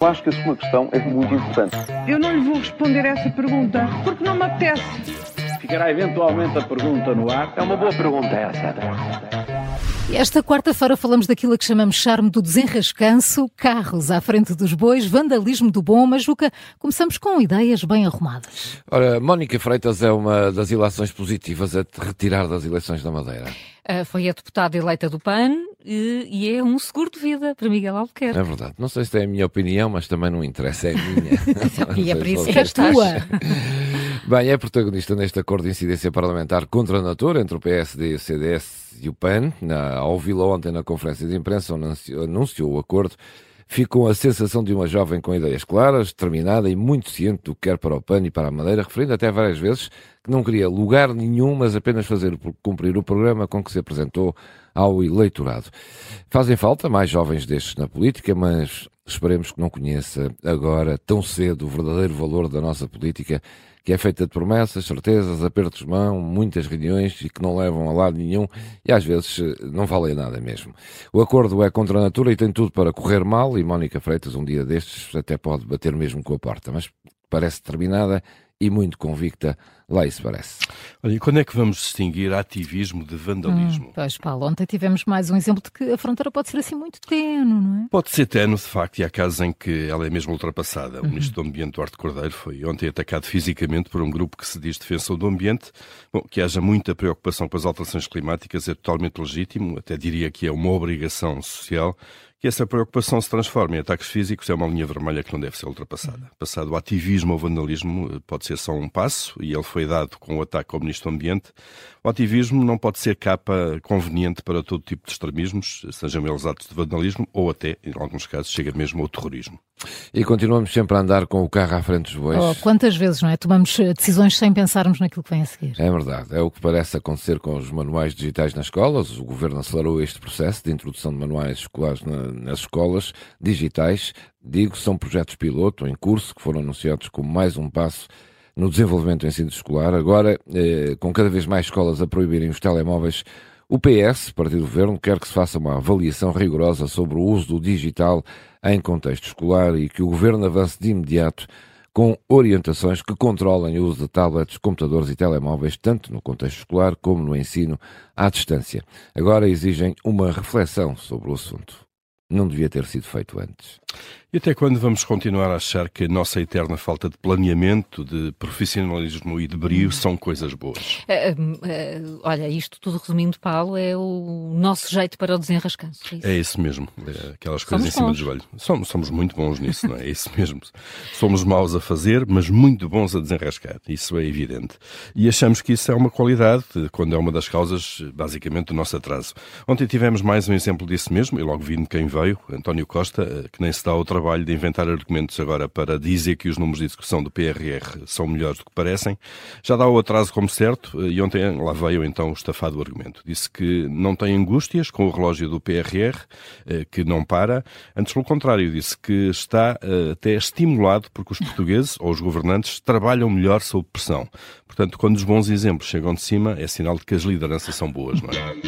Eu acho que a sua questão é muito importante. Eu não lhe vou responder essa pergunta porque não me apetece. Ficará eventualmente a pergunta no ar. É uma boa pergunta essa. Esta quarta-feira falamos daquilo que chamamos charme do desenrascanço, carros à frente dos bois, vandalismo do bom, Majuca, começamos com ideias bem arrumadas. Ora, Mónica Freitas é uma das ilações positivas a te retirar das eleições da Madeira. Uh, foi a deputada eleita do PAN e, e, é um seguro de vida para Miguel Albuquerque. É verdade. Não sei se é a minha opinião, mas também não interessa, é a minha. e é por isso que és tua. Bem, é protagonista neste acordo de incidência parlamentar contra a natura entre o PSD, o CDS e o PAN. Na, ao ouvi-la ontem na conferência de imprensa, anunciou, anunciou o acordo ficou a sensação de uma jovem com ideias claras, determinada e muito ciente do que quer para o PAN e para a Madeira, referindo até várias vezes que não queria lugar nenhum, mas apenas fazer cumprir o programa com que se apresentou ao eleitorado. Fazem falta mais jovens destes na política, mas esperemos que não conheça agora, tão cedo, o verdadeiro valor da nossa política que é feita de promessas, certezas, apertos de mão, muitas reuniões e que não levam a lado nenhum e às vezes eh, não valem nada mesmo. O acordo é contra a natura e tem tudo para correr mal e Mónica Freitas um dia destes até pode bater mesmo com a porta, mas parece determinada e muito convicta, lá isso parece. Olha, e quando é que vamos distinguir ativismo de vandalismo? Hum, pois, Paulo, ontem tivemos mais um exemplo de que a fronteira pode ser assim muito tenue, não é? Pode ser tenue, de facto, e há casos em que ela é mesmo ultrapassada. O uhum. Ministro do Ambiente, Duarte Cordeiro, foi ontem atacado fisicamente por um grupo que se diz defensor do ambiente. Bom, que haja muita preocupação com as alterações climáticas é totalmente legítimo, até diria que é uma obrigação social que essa preocupação se transforme em ataques físicos é uma linha vermelha que não deve ser ultrapassada. Passado o ativismo ou vandalismo, eh, pode ser só um passo, e ele foi dado com o ataque ao Ministro do Ambiente. O ativismo não pode ser capa conveniente para todo tipo de extremismos, sejam eles atos de vandalismo ou até, em alguns casos, chega mesmo ao terrorismo. E continuamos sempre a andar com o carro à frente dos bois. Oh, quantas vezes, não é? Tomamos eh, decisões sem pensarmos naquilo que vem a seguir. É verdade. É o que parece acontecer com os manuais digitais nas escolas. O Governo acelerou este processo de introdução de manuais escolares na, nas escolas digitais. Digo, são projetos piloto em curso que foram anunciados como mais um passo no desenvolvimento do ensino escolar. Agora, eh, com cada vez mais escolas a proibirem os telemóveis, o PS, Partido do Governo, quer que se faça uma avaliação rigorosa sobre o uso do digital em contexto escolar e que o Governo avance de imediato com orientações que controlem o uso de tablets, computadores e telemóveis, tanto no contexto escolar como no ensino à distância. Agora exigem uma reflexão sobre o assunto. Não devia ter sido feito antes. E até quando vamos continuar a achar que a nossa eterna falta de planeamento, de profissionalismo e de brio são coisas boas? Uh, uh, olha, isto tudo resumindo, Paulo, é o nosso jeito para o desenrascanço. É isso, é isso mesmo. É aquelas coisas somos em cima bons. do joelho. Somos, somos muito bons nisso, não é? É isso mesmo. Somos maus a fazer, mas muito bons a desenrascar. Isso é evidente. E achamos que isso é uma qualidade, quando é uma das causas, basicamente, do nosso atraso. Ontem tivemos mais um exemplo disso mesmo, e logo vindo quem veio, António Costa, eh, que nem se dá outra trabalho de inventar argumentos agora para dizer que os números de execução do PRR são melhores do que parecem. Já dá o atraso como certo e ontem lá veio então o estafado argumento. Disse que não tem angústias com o relógio do PRR, eh, que não para. Antes, pelo contrário, disse que está eh, até estimulado porque os portugueses ou os governantes trabalham melhor sob pressão. Portanto, quando os bons exemplos chegam de cima, é sinal de que as lideranças são boas, não é?